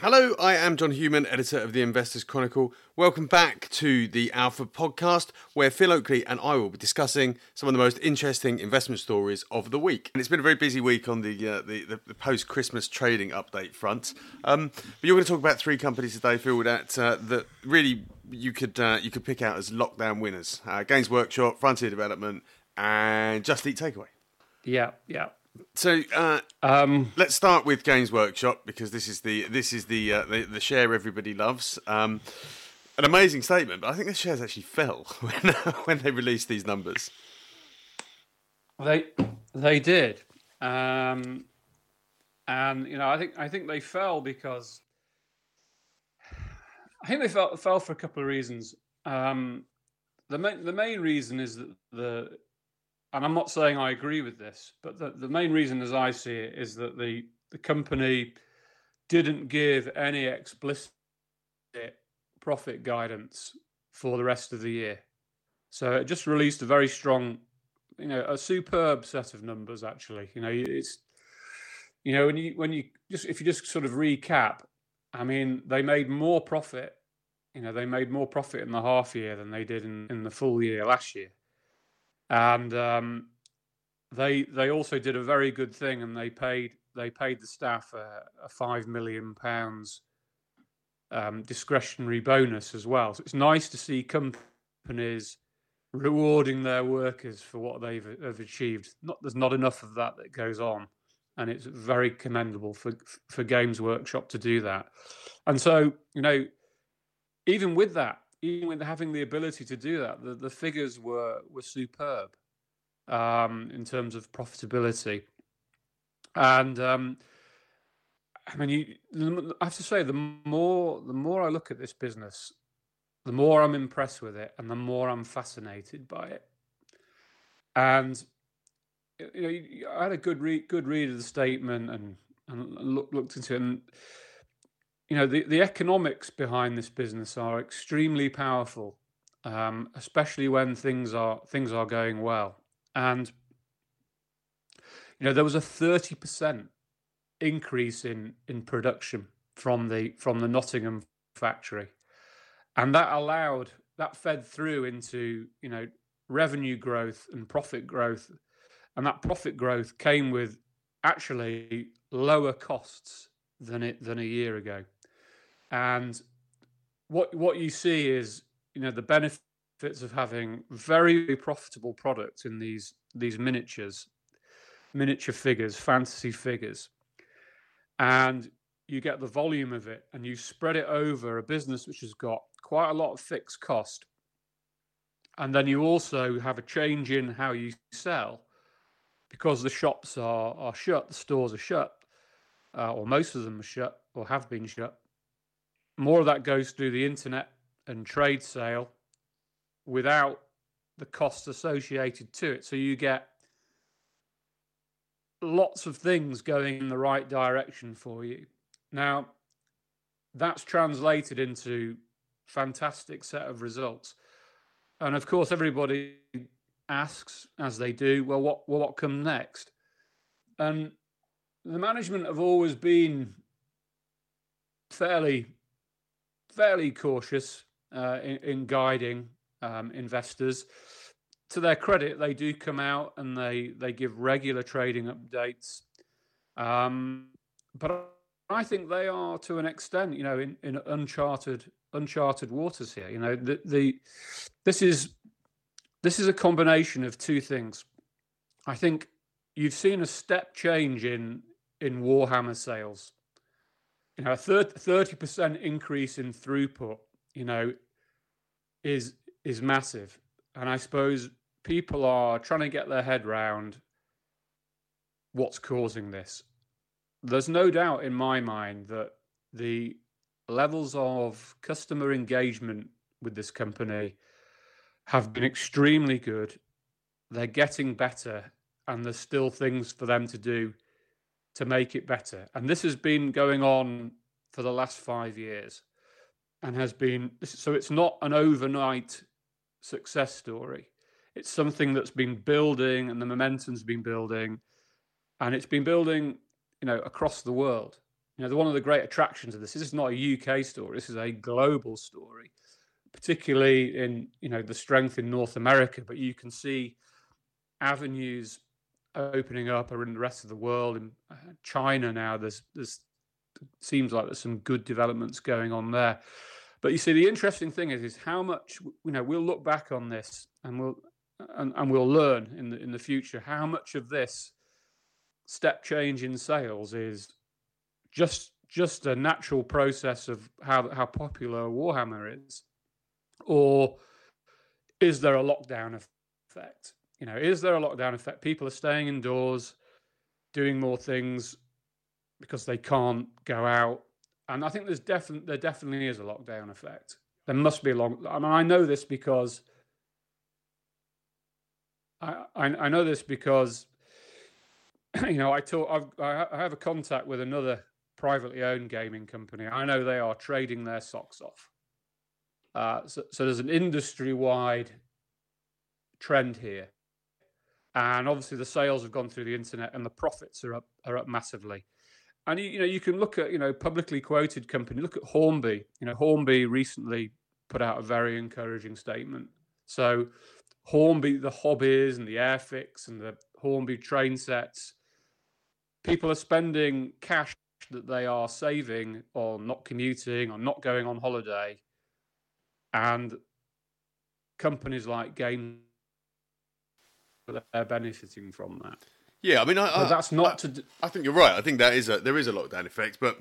Hello, I am John Hughman, editor of the Investors Chronicle. Welcome back to the Alpha podcast, where Phil Oakley and I will be discussing some of the most interesting investment stories of the week. And it's been a very busy week on the uh, the, the, the post Christmas trading update front. Um, but you're going to talk about three companies today, Phil, that uh, that really you could uh, you could pick out as lockdown winners: uh, Games Workshop, Frontier Development, and Just Eat Takeaway. Yeah, yeah. So uh, um, let's start with Games Workshop because this is the this is the uh, the, the, share everybody loves. Um, an amazing statement, but I think the shares actually fell when when they released these numbers. They they did, um, and you know I think I think they fell because I think they fell fell for a couple of reasons. Um, the main the main reason is that the and I'm not saying I agree with this, but the, the main reason, as I see it, is that the the company didn't give any explicit profit guidance for the rest of the year. So it just released a very strong, you know, a superb set of numbers. Actually, you know, it's you know when you when you just if you just sort of recap, I mean, they made more profit. You know, they made more profit in the half year than they did in, in the full year last year and um, they they also did a very good thing, and they paid they paid the staff a, a five million pounds um, discretionary bonus as well. So it's nice to see companies rewarding their workers for what they've have achieved. Not there's not enough of that that goes on, and it's very commendable for for Games Workshop to do that. And so you know, even with that, even with having the ability to do that, the, the figures were were superb um, in terms of profitability. And um, I mean, you, I have to say, the more the more I look at this business, the more I'm impressed with it, and the more I'm fascinated by it. And you know, I had a good read, good read of the statement and and look, looked into it, and you know the, the economics behind this business are extremely powerful um, especially when things are things are going well. And you know there was a 30% increase in in production from the from the Nottingham factory. And that allowed that fed through into you know revenue growth and profit growth. And that profit growth came with actually lower costs than it than a year ago and what what you see is you know the benefits of having very profitable products in these these miniatures, miniature figures, fantasy figures, and you get the volume of it, and you spread it over a business which has got quite a lot of fixed cost, and then you also have a change in how you sell. Because the shops are are shut, the stores are shut, uh, or most of them are shut or have been shut more of that goes through the internet and trade sale without the costs associated to it. So you get lots of things going in the right direction for you. Now, that's translated into fantastic set of results. And of course, everybody asks, as they do, well, what well, what come next? And the management have always been fairly fairly cautious uh, in, in, guiding um, investors. To their credit, they do come out and they they give regular trading updates. Um, but I think they are to an extent, you know, in, in uncharted uncharted waters here. You know, the, the this is this is a combination of two things. I think you've seen a step change in in Warhammer sales you know, a thirty percent increase in throughput, you know, is is massive, and I suppose people are trying to get their head round what's causing this. There's no doubt in my mind that the levels of customer engagement with this company have been extremely good. They're getting better, and there's still things for them to do to make it better. And this has been going on for the last five years and has been so it's not an overnight success story. It's something that's been building and the momentum's been building and it's been building, you know, across the world. you know, one of the great attractions of this, this is not a UK story. This is a global story, particularly in you know the strength in North America. But you can see avenues opening up are in the rest of the world. In uh, China now, there's there's seems like there's some good developments going on there. But you see, the interesting thing is, is how much you know. We'll look back on this and we'll and, and we'll learn in the in the future how much of this step change in sales is just just a natural process of how how popular Warhammer is, or is there a lockdown effect? You know, is there a lockdown effect? People are staying indoors, doing more things because they can't go out, and I think there's definitely there definitely is a lockdown effect. There must be a long. I mean, I know this because I I, I know this because you know I talk. I've, I have a contact with another privately owned gaming company. I know they are trading their socks off. Uh, so, so there's an industry wide trend here and obviously the sales have gone through the internet and the profits are up are up massively and you, you know you can look at you know publicly quoted company look at hornby. You know hornby recently put out a very encouraging statement. So hornby the hobbies and the airfix and the hornby train sets people are spending cash that they are saving on not commuting or not going on holiday. And companies like game they're benefiting from that. Yeah, I mean, I, but that's not I, to. I think you're right. I think that is a there is a lockdown effect, but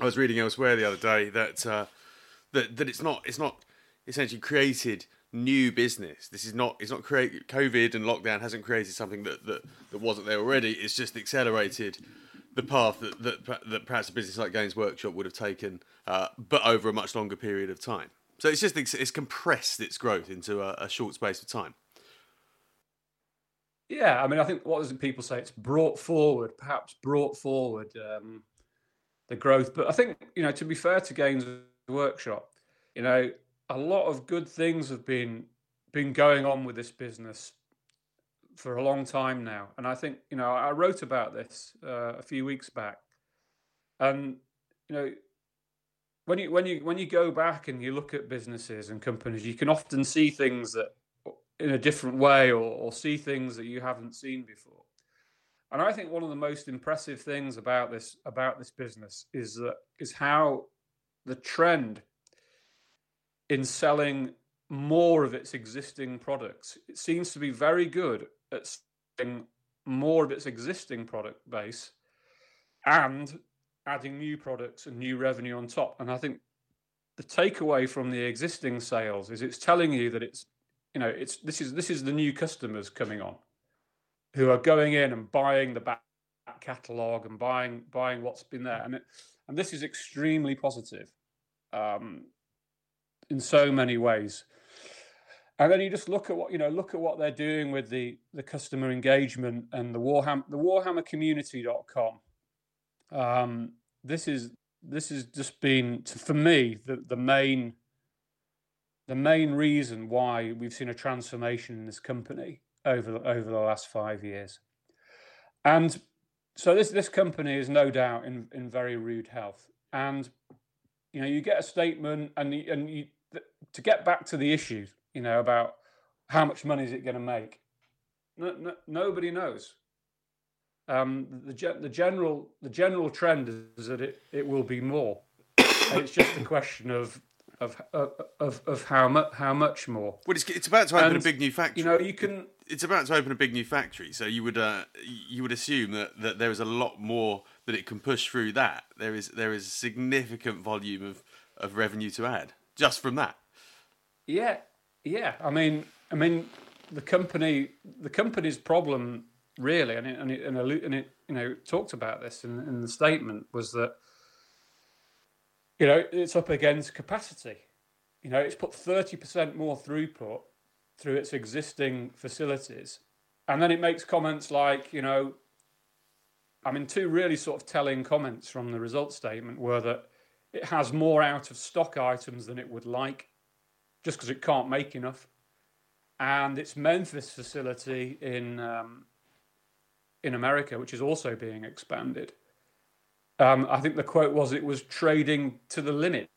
I was reading elsewhere the other day that uh, that that it's not it's not essentially created new business. This is not it's not create COVID and lockdown hasn't created something that that, that wasn't there already. It's just accelerated the path that that, that perhaps a business like Games Workshop would have taken, uh, but over a much longer period of time. So it's just it's, compressed its growth into a, a short space of time. Yeah, I mean, I think what does people say? It's brought forward, perhaps brought forward um, the growth. But I think you know, to be fair to Games Workshop, you know, a lot of good things have been been going on with this business for a long time now, and I think you know, I wrote about this uh, a few weeks back, and you know, when you when you when you go back and you look at businesses and companies, you can often see things that in a different way or, or see things that you haven't seen before. And I think one of the most impressive things about this about this business is that is how the trend in selling more of its existing products. It seems to be very good at selling more of its existing product base and adding new products and new revenue on top. And I think the takeaway from the existing sales is it's telling you that it's you know, it's this is this is the new customers coming on who are going in and buying the back catalog and buying buying what's been there, and it, and this is extremely positive um, in so many ways. And then you just look at what you know, look at what they're doing with the the customer engagement and the Warhammer the WarhammerCommunity.com. Um, this is this has just been for me the the main the main reason why we've seen a transformation in this company over the, over the last five years. And so this this company is no doubt in, in very rude health. And you know, you get a statement, and and you, to get back to the issue, you know, about how much money is it going to make, no, no, nobody knows. Um, the the general the general trend is that it, it will be more. it's just a question of of of of how much how much more. Well, it's, it's about to open and, a big new factory. You know, you can. It's about to open a big new factory, so you would uh, you would assume that, that there is a lot more that it can push through that. There is there is a significant volume of, of revenue to add just from that. Yeah, yeah. I mean, I mean, the company the company's problem really, and it, and it, and it, you know talked about this in, in the statement was that you know, it's up against capacity. You know, it's put 30% more throughput through its existing facilities. And then it makes comments like, you know, I mean, two really sort of telling comments from the results statement were that it has more out of stock items than it would like, just because it can't make enough. And its Memphis facility in um, in America, which is also being expanded, Um, I think the quote was it was trading to the limit,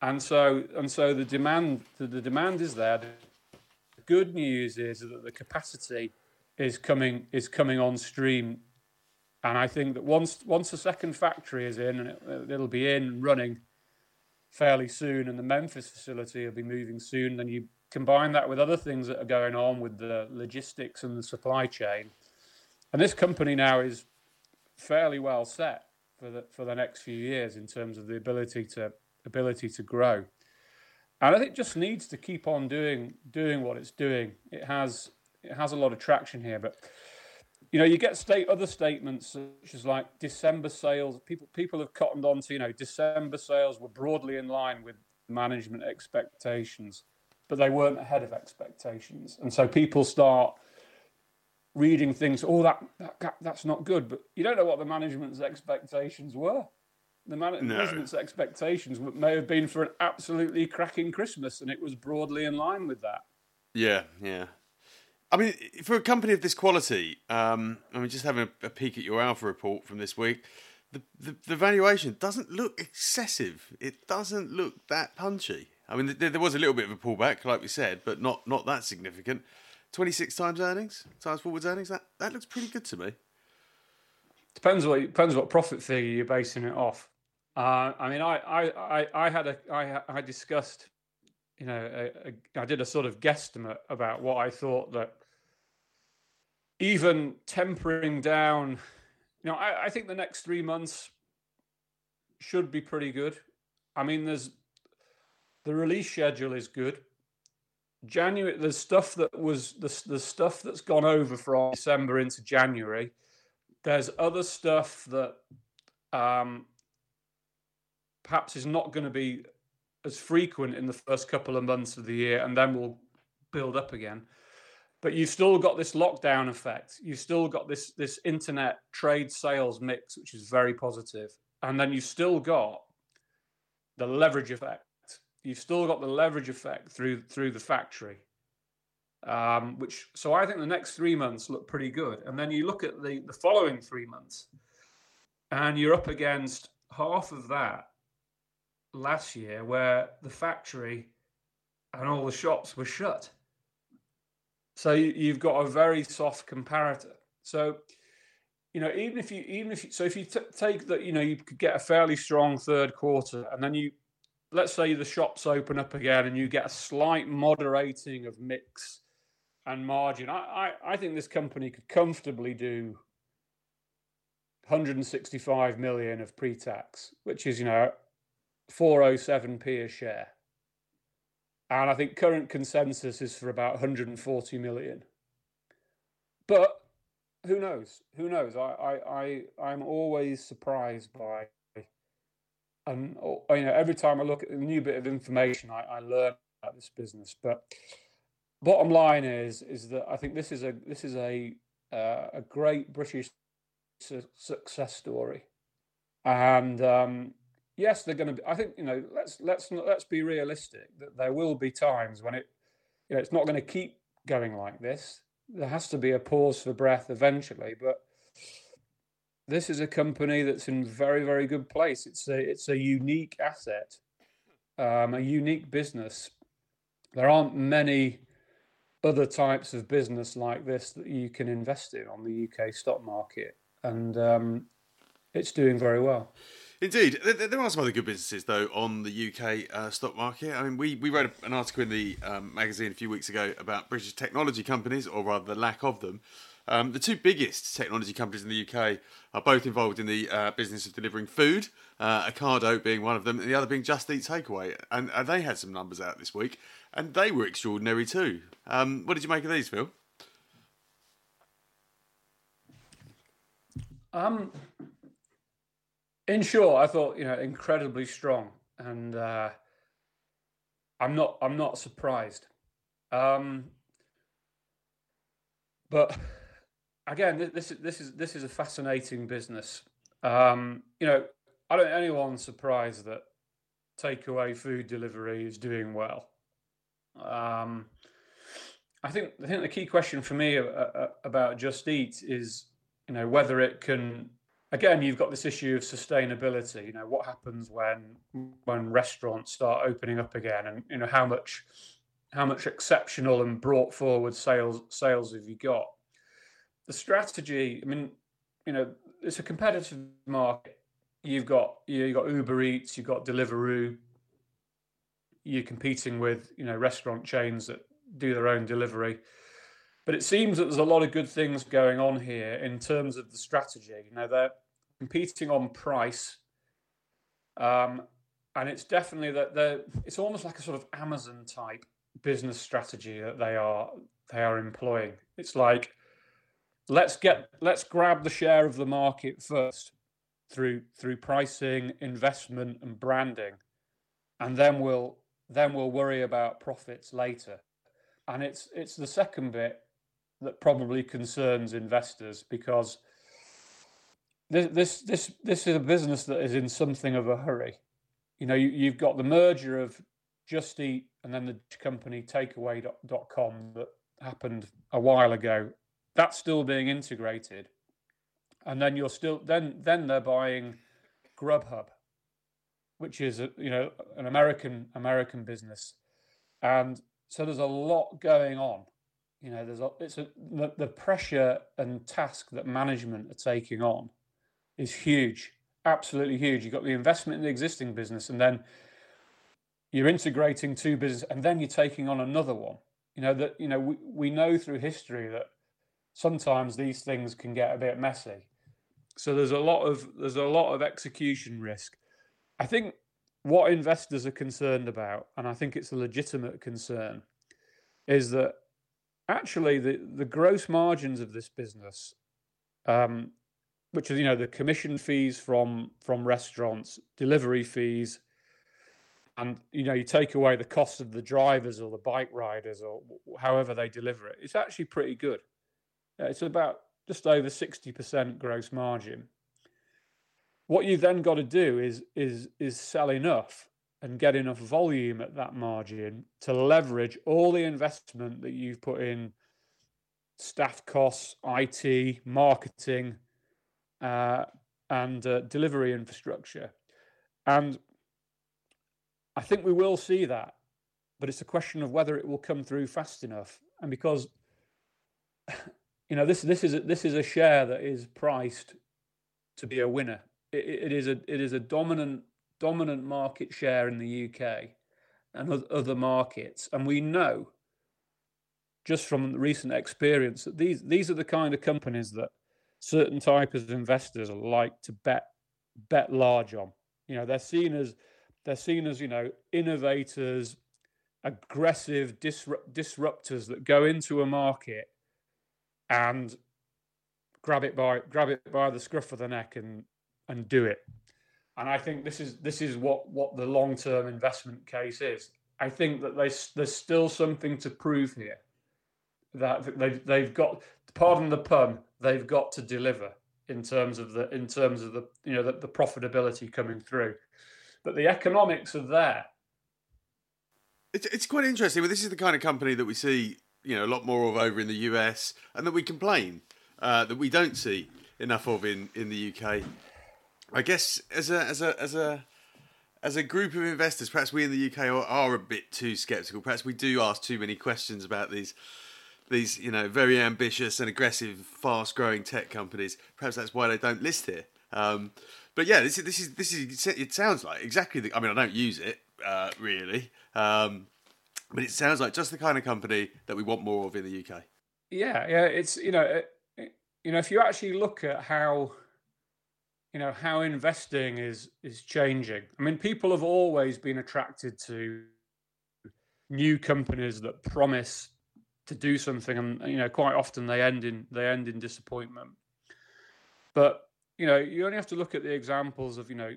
and so and so the demand the, demand is there. The good news is that the capacity is coming is coming on stream, and I think that once once the second factory is in and it, it'll be in running fairly soon, and the Memphis facility will be moving soon. Then you combine that with other things that are going on with the logistics and the supply chain, and this company now is fairly well set for the for the next few years in terms of the ability to ability to grow. And I think just needs to keep on doing doing what it's doing. It has it has a lot of traction here, but you know, you get state other statements such as like December sales. People people have cottoned on to you know December sales were broadly in line with management expectations, but they weren't ahead of expectations, and so people start reading things. Oh, that, that that's not good, but you don't know what the management's expectations were. The man- no. management's expectations may have been for an absolutely cracking Christmas, and it was broadly in line with that. Yeah, yeah. I mean, for a company of this quality, um, I mean, just having a, a, peek at your Alpha report from this week, the, the, the, valuation doesn't look excessive. It doesn't look that punchy. I mean, there, there, was a little bit of a pullback, like we said, but not not that significant. Twenty six times earnings, times forwards earnings. That that looks pretty good to me. Depends what depends what profit figure you're basing it off. Uh, I mean, I, I, I, I had a I, I discussed, you know, a, a, I did a sort of guesstimate about what I thought that even tempering down, you know, I, I think the next three months should be pretty good. I mean, there's the release schedule is good. January, there's stuff that was the, the stuff that's gone over from December into January. There's other stuff that um, perhaps is not going to be as frequent in the first couple of months of the year, and then we'll build up again but you've still got this lockdown effect. You've still got this this internet trade sales mix, which is very positive, and then you've still got the leverage effect. You've still got the leverage effect through through the factory, um, which so I think the next three months look pretty good, and then you look at the the following three months, and you're up against half of that last year, where the factory and all the shops were shut. So you've got a very soft comparator. So you know, even if you even if you, so if you t- take that, you know, you could get a fairly strong third quarter, and then you let's say the shops open up again, and you get a slight moderating of mix and margin. I I, I think this company could comfortably do 165 million of pre-tax, which is you know 407p a share. And I think current consensus is for about 140 million. But who knows? Who knows? I, I, I, I'm always surprised by, and oh, you know, every time I look at a new bit of information, I, I learn about this business. But bottom line is, is that I think this is a this is a uh, a great British su- success story, and um, yes, they're going to be. I think you know. Let's let's let's be realistic. That there will be times when it, you know, it's not going to keep going like this. There has to be a pause for breath eventually. But this is a company that's in very very good place. It's a it's a unique asset, um, a unique business. There aren't many other types of business like this that you can invest in on the UK stock market, and um, it's doing very well. Indeed, there are some other good businesses though on the UK uh, stock market. I mean, we, we wrote an article in the um, magazine a few weeks ago about British technology companies, or rather the lack of them. Um, the two biggest technology companies in the UK are both involved in the uh, business of delivering food. Uh, Ocado being one of them, and the other being Just Eat Takeaway. And, they had some numbers out this week, and they were extraordinary too. Um, what did you make of these, Phil? Um, in short, I thought you know incredibly strong, and uh, I'm not I'm not surprised. Um, but again, this is this is this is a fascinating business. Um, you know, I don't anyone surprised that takeaway food delivery is doing well. Um, I think I think the key question for me uh, uh, about Just Eat is you know whether it can again, you've got this issue of sustainability. You know, what happens when when restaurants start opening up again, and you know how much how much exceptional and brought forward sales sales have you got? The strategy. I mean, you know, it's a competitive market. You've got you've got Uber Eats, you've got Deliveroo. You're competing with you know restaurant chains that do their own delivery. But it seems that there's a lot of good things going on here in terms of the strategy. You know, they're competing on price, um, and it's definitely that they're. It's almost like a sort of Amazon type business strategy that they are they are employing. It's like let's get let's grab the share of the market first through through pricing, investment, and branding, and then we'll then we'll worry about profits later. And it's it's the second bit that probably concerns investors because this this this this is a business that is in something of a hurry. You know, you, you've got the merger of Just Eat and then the company Takeaway.com that happened a while ago. That's still being integrated, and then you're still then then they're buying Grubhub, which is a, you know an American American business, and so there's a lot going on. You know there's a, it's a, the, the pressure and task that management are taking on is huge absolutely huge. You've got the investment in the existing business and then you're integrating two businesses, and then you're taking on another one. You know that you know we, we know through history that sometimes these things can get a bit messy so there's a lot of there's a lot of execution risk i think what investors are concerned about and i think it's a legitimate concern is that actually the, the gross margins of this business, um, which is you know the commission fees from from restaurants, delivery fees, and you know you take away the cost of the drivers or the bike riders or however they deliver it, it's actually pretty good. It's about just over sixty percent gross margin. What you've then got to do is is is sell enough and get enough volume at that margin to leverage all the investment that you've put in staff costs, IT, marketing, uh, and uh, delivery infrastructure. And I think we will see that, but it's a question of whether it will come through fast enough. And because you know this this is a, this is a share that is priced to be a winner. it, it is a it is a dominant dominant market share in the UK and other markets. And we know just from recent experience that these these are the kind of companies that certain types of investors like to bet bet large on. You know, they're seen as they're seen as you know innovators, aggressive disrupt, disruptors that go into a market and grab it by grab it by the scruff of the neck and and do it and I think this is this is what what the long term investment case is. I think that there's there's still something to prove here. That they've they've got pardon the pun they've got to deliver in terms of the in terms of the you know the, the profitability coming through, but the economics are there. It's it's quite interesting. But this is the kind of company that we see you know a lot more of over in the US, and that we complain uh, that we don't see enough of in in the UK. I guess as a as a as a as a group of investors, perhaps we in the UK are, are a bit too sceptical. Perhaps we do ask too many questions about these these you know very ambitious and aggressive, fast growing tech companies. Perhaps that's why they don't list here. Um, but yeah, this is this is this is it sounds like exactly the. I mean, I don't use it uh, really, um, but it sounds like just the kind of company that we want more of in the UK. Yeah, yeah, it's you know, it, you know, if you actually look at how you know how investing is is changing. I mean, people have always been attracted to new companies that promise to do something, and you know, quite often they end in they end in disappointment. But you know, you only have to look at the examples of you know.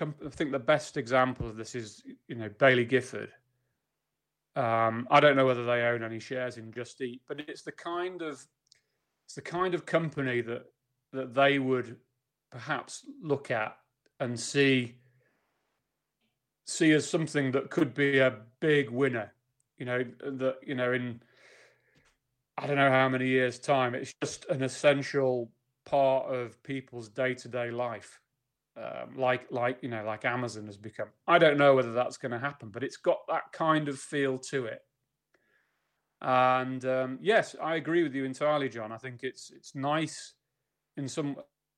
I think the best example of this is you know Baillie Gifford. Um, I don't know whether they own any shares in Just Eat, but it's the kind of it's the kind of company that that they would perhaps look at and see see as something that could be a big winner. You know that you know in I don't know how many years time. It's just an essential part of people's day to day life, um, like like you know like Amazon has become. I don't know whether that's going to happen, but it's got that kind of feel to it. And um, yes, I agree with you entirely, John. I think it's it's nice in some.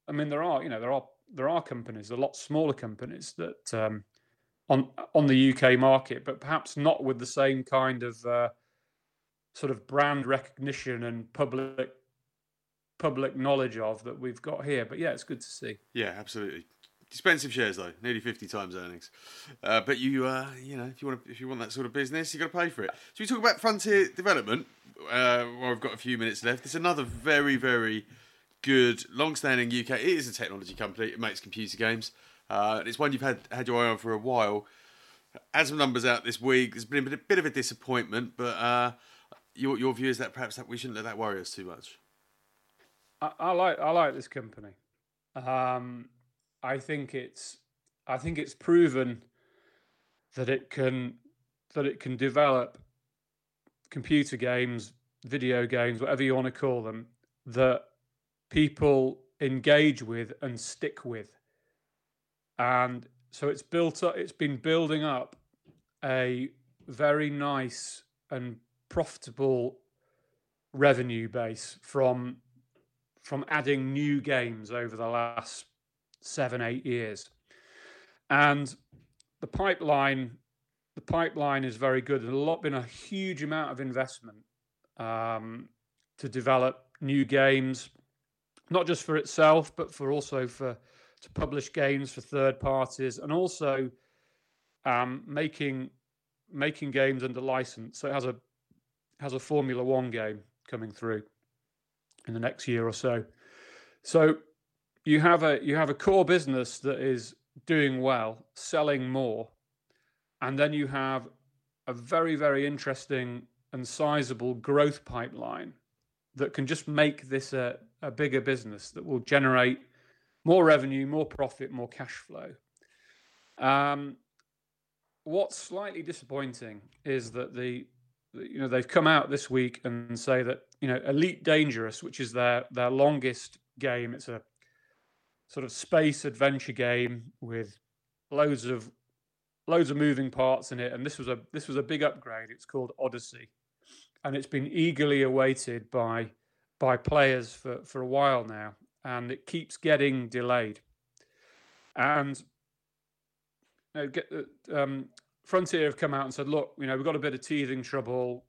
I mean, there are you know there are there are companies, a lot smaller companies that um, on on the UK market, but perhaps not with the same kind of uh, sort of brand recognition and public public knowledge of that we've got here. But yeah, it's good to see. Yeah, absolutely. Expensive shares though, nearly fifty times earnings. Uh, but you, uh, you know, if you want, if you want that sort of business, you got to pay for it. So we talk about frontier development. Uh, well, we've got a few minutes left. It's another very, very good, long-standing UK. It is a technology company. It makes computer games. Uh, it's one you've had had your eye on for a while. Had some numbers out this week. There's been a bit, a bit of a disappointment, but uh, your your view is that perhaps that we shouldn't let that worry us too much. I, I like I like this company. Um, I think it's I think it's proven that it can that it can develop computer games, video games, whatever you want to call them, that people engage with and stick with. And so it's built up it's been building up a very nice and profitable revenue base from from adding new games over the last seven eight years. And the pipeline the pipeline is very good. There's a lot been a huge amount of investment um, to develop new games not just for itself but for also for to publish games for third parties and also um, making making games under license. So it has a has a Formula One game coming through in the next year or so. So you have a you have a core business that is doing well, selling more, and then you have a very very interesting and sizable growth pipeline that can just make this a, a bigger business that will generate more revenue, more profit, more cash flow. Um, what's slightly disappointing is that the you know they've come out this week and say that you know Elite Dangerous, which is their their longest game, it's a sort of space adventure game with loads of loads of moving parts in it, and this was a this was a big upgrade. It's called Odyssey, and it's been eagerly awaited by by players for for a while now, and it keeps getting delayed. And you know, get, um, Frontier have come out and said, look, you know, we've got a bit of teething trouble.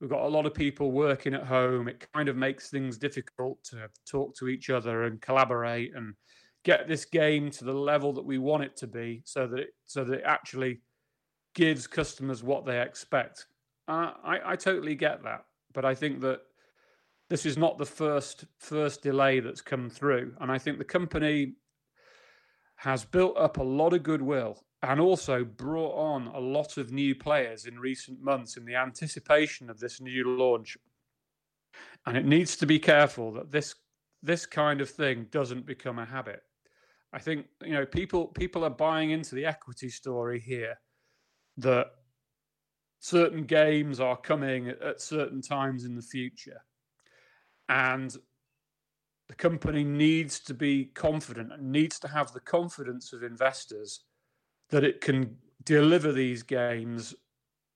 We've got a lot of people working at home. It kind of makes things difficult to talk to each other and collaborate and get this game to the level that we want it to be, so that it, so that it actually gives customers what they expect. Uh, I, I totally get that, but I think that this is not the first first delay that's come through, and I think the company has built up a lot of goodwill and also brought on a lot of new players in recent months in the anticipation of this new launch. And it needs to be careful that this this kind of thing doesn't become a habit. I think you know people people are buying into the equity story here that certain games are coming at certain times in the future. And the company needs to be confident and needs to have the confidence of investors that it can deliver these games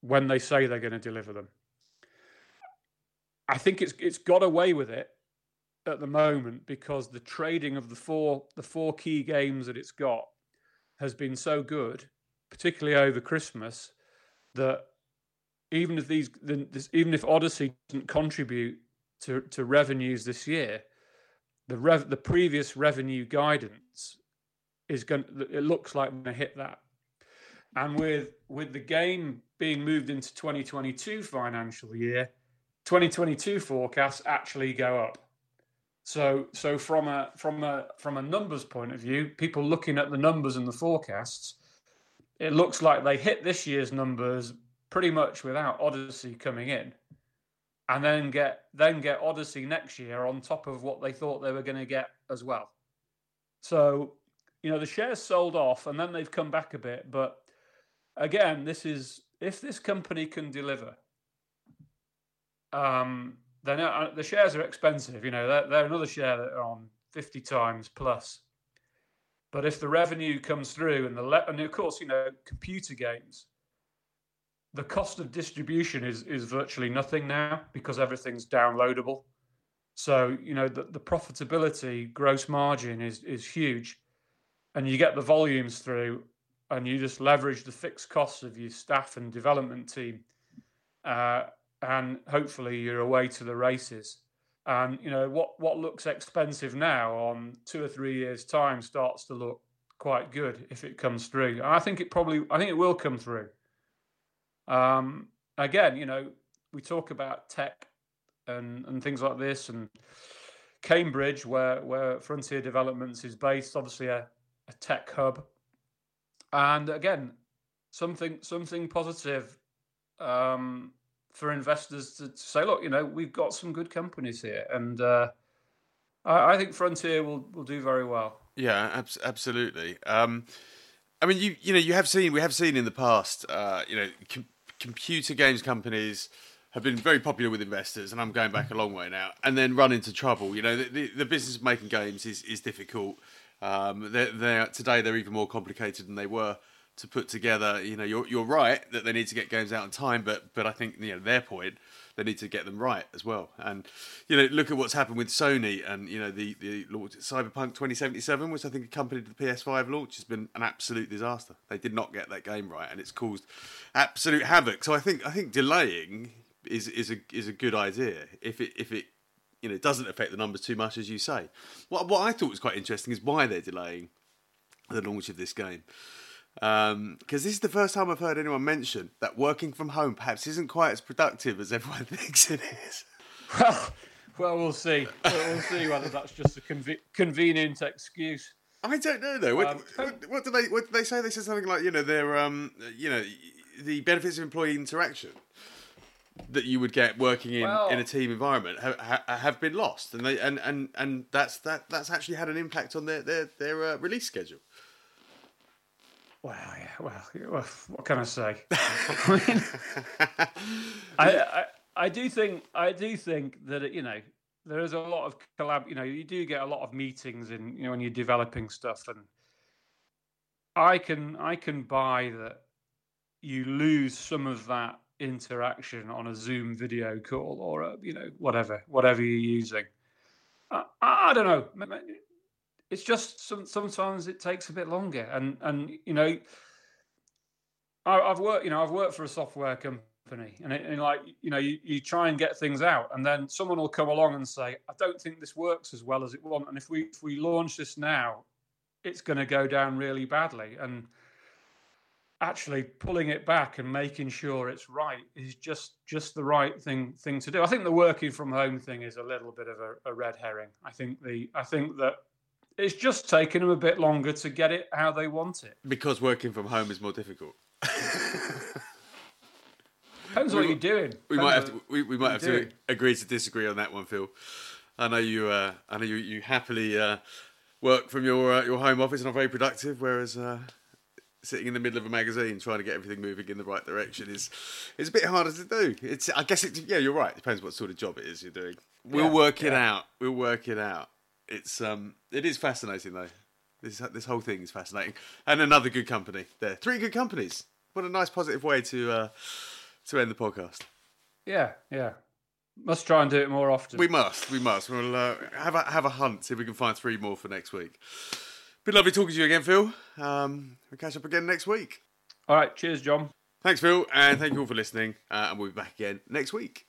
when they say they're going to deliver them. I think it's it's got away with it at the moment because the trading of the four the four key games that it's got has been so good, particularly over Christmas, that even if these even if Odyssey doesn't contribute to, to revenues this year, the rev, the previous revenue guidance is going. It looks like going to hit that. And with with the game being moved into 2022 financial year, 2022 forecasts actually go up. So so from a from a from a numbers point of view, people looking at the numbers and the forecasts, it looks like they hit this year's numbers pretty much without Odyssey coming in. And then get then get Odyssey next year on top of what they thought they were going to get as well. So, you know, the shares sold off and then they've come back a bit, but again, this is if this company can deliver, um, then uh, the shares are expensive. You know, they're, they're another share that are on 50 times plus. But if the revenue comes through and the le- and of course you know computer games, the cost of distribution is is virtually nothing now because everything's downloadable. So you know the, the profitability, gross margin is is huge, and you get the volumes through, and you just leverage the fixed costs of your staff and development team, uh, and hopefully you're away to the races. And you know what what looks expensive now on two or three years time starts to look quite good if it comes through. And I think it probably I think it will come through. Um, again, you know, we talk about tech and and things like this, and Cambridge, where where Frontier Developments is based, obviously a, a tech hub, and again, something something positive um, for investors to, to, say, look, you know, we've got some good companies here, and uh, I, I, think Frontier will will do very well. Yeah, ab- absolutely. Um, I mean, you you know, you have seen we have seen in the past, uh, you know, com- computer games companies have been very popular with investors, and I'm going back a long way now, and then run into trouble. You know, the, the, the business of making games is is difficult. Um, they're, they're, today they're even more complicated than they were to put together. You know, you're you're right that they need to get games out on time, but but I think you know their point they need to get them right as well. And you know, look at what's happened with Sony and you know the the launch Cyberpunk 2077, which I think accompanied the PS5 launch, has been an absolute disaster. They did not get that game right, and it's caused absolute havoc. So I think I think delaying is is a is a good idea if it if it you know doesn't affect the numbers too much as you say. What what I thought was quite interesting is why they're delaying the launch of this game because um, this is the first time I've heard anyone mention that working from home perhaps isn't quite as productive as everyone thinks it is. Well, well, we'll see. We'll see whether that's just a conve- convenient excuse. I don't know though. What, um, what, what, do they? What do they say? They said something like, you know, they're, um, you know, the benefits of employee interaction that you would get working in, well, in a team environment have, have been lost, and they and, and, and that's that that's actually had an impact on their their their uh, release schedule. Well, yeah. Well, what can I say? I, mean, I, I, I do think I do think that you know there is a lot of collab. You know, you do get a lot of meetings, in you know when you're developing stuff, and I can I can buy that you lose some of that interaction on a Zoom video call or a, you know whatever whatever you're using. I, I don't know. It's just some, sometimes it takes a bit longer, and and you know, I, have worked you know I've worked for a software company, and, it, and like you know you, you try and get things out, and then someone will come along and say, I don't think this works as well as it want, and if we if we launch this now, it's going to go down really badly, and actually pulling it back and making sure it's right is just just the right thing thing to do. I think the working from home thing is a little bit of a, a red herring. I think the I think that it's just taken them a bit longer to get it how they want it. Because working from home is more difficult. Depends we, what you're doing. We might have to, we, we might have to agree to disagree on that one, Phil. I know you. Uh, I know you. You happily uh, work from your uh, your home office and are very productive, whereas uh, sitting in the middle of a magazine trying to get everything moving in the right direction is is a bit harder to do. It's. I guess it. Yeah, you're right. It depends what sort of job it is you're doing. We'll yeah, work it out. We'll work it out it's um, it is fascinating though. This this whole thing is fascinating, and another good company there. Three good companies. What a nice positive way to uh, to end the podcast. Yeah, yeah. Must try and do it more often. We must. We must. We'll uh, have a have a hunt. See if we can find three more for next week. Been lovely talking to you again, Phil. Um, we'll catch up again next week. All right. Cheers, John. Thanks, Phil, and thank you all for listening. Uh, and we'll be back again next week.